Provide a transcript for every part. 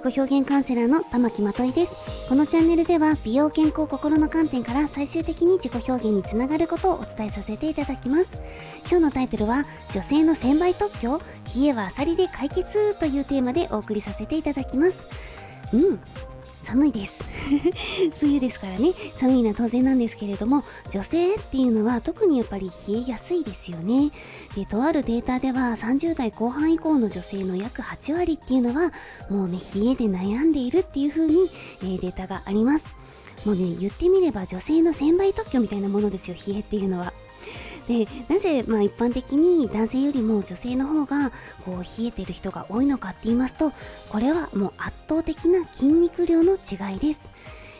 自己表現カウンセラーの玉木まといです。このチャンネルでは美容健康心の観点から最終的に自己表現につながることをお伝えさせていただきます。今日のタイトルは女性の1000倍特許冷えはあさりで解決というテーマでお送りさせていただきます。うん、寒いです。冬ですからね。寒いのは当然なんですけれども女性っていうのは特にやっぱり冷えやすいですよね。でとあるデータでは30代後半以降の女性の約8割っていうのはもうね冷えで悩んでいるっていう風に、えー、データがあります。もうね言ってみれば女性の1000倍特許みたいなものですよ冷えっていうのは。でなぜ、まあ、一般的に男性よりも女性の方がこう冷えてる人が多いのかって言いますとこれはもう圧倒的な筋肉量の違いです。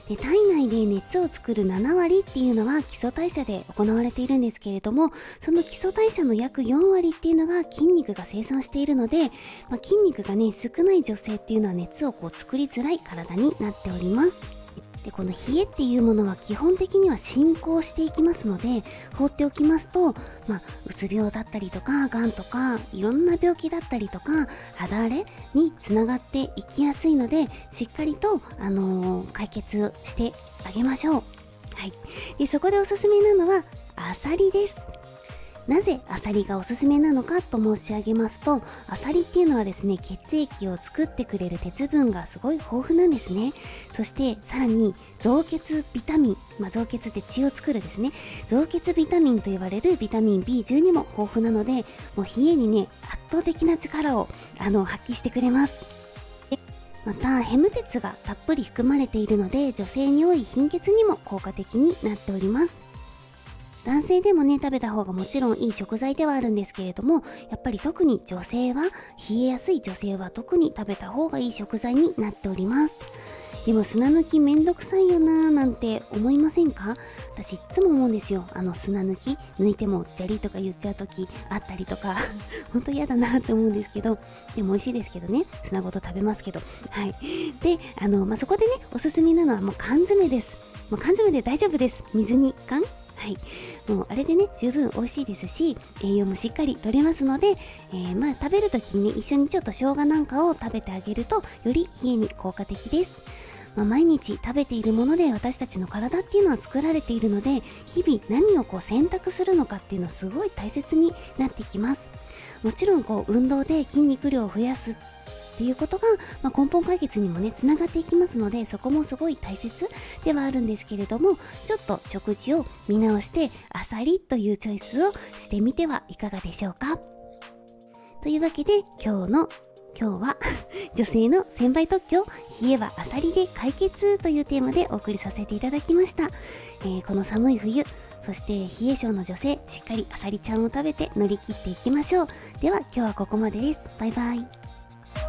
で体内で熱を作る7割っていうのは基礎代謝で行われているんですけれどもその基礎代謝の約4割っていうのが筋肉が生産しているので、まあ、筋肉がね少ない女性っていうのは熱をこう作りづらい体になっております。でこの冷えっていうものは基本的には進行していきますので放っておきますと、まあ、うつ病だったりとかがんとかいろんな病気だったりとか肌荒れにつながっていきやすいのでしっかりと、あのー、解決してあげましょう。はい、でそこでおすすめなのはアサリです。なぜアサリがおすすめなのかと申し上げますとアサリっていうのはですね血液を作ってくれる鉄分がすごい豊富なんですね。そしてさらに造血ビタミン、まあ、造血って血を作るですね。造血ビタミンと言われるビタミン B12 も豊富なのでもう冷えにね圧倒的な力をあの発揮してくれます。またヘム鉄がたっぷり含まれているので女性に多い貧血にも効果的になっております。男性でもね食べた方がもちろんいい食材ではあるんですけれどもやっぱり特に女性は冷えやすい女性は特に食べた方がいい食材になっております。でも砂抜きめんどくさいよなーなんて思いませんか？私いっつも思うんですよ。あの砂抜き抜いてもジャリとか言っちゃう時あったりとか。本当嫌だなって思うんですけど。でも美味しいですけどね。砂ごと食べますけど。はい。であの、まあ、そこでねおすすめなのはもう缶詰です。もう缶詰で大丈夫です。水に缶。はい。もうあれでね、十分美味しいですし、栄養もしっかり取れますので、えー、まあ食べる時にね、一緒にちょっと生姜なんかを食べてあげると、より冷えに効果的です。まあ、毎日食べているもので私たちの体っていうのは作られているので日々何をこう選択するのかっていうのはすごい大切になってきますもちろんこう運動で筋肉量を増やすっていうことが、まあ、根本解決にもねつながっていきますのでそこもすごい大切ではあるんですけれどもちょっと食事を見直してあさりというチョイスをしてみてはいかがでしょうか？というわけで今日の今日は 女性の1000倍特許冷えはあさりで解決というテーマでお送りさせていただきました、えー、この寒い冬そして冷え性の女性しっかりあさりちゃんを食べて乗り切っていきましょう。では今日はここまでです。バイバイ。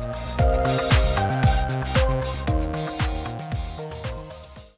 Música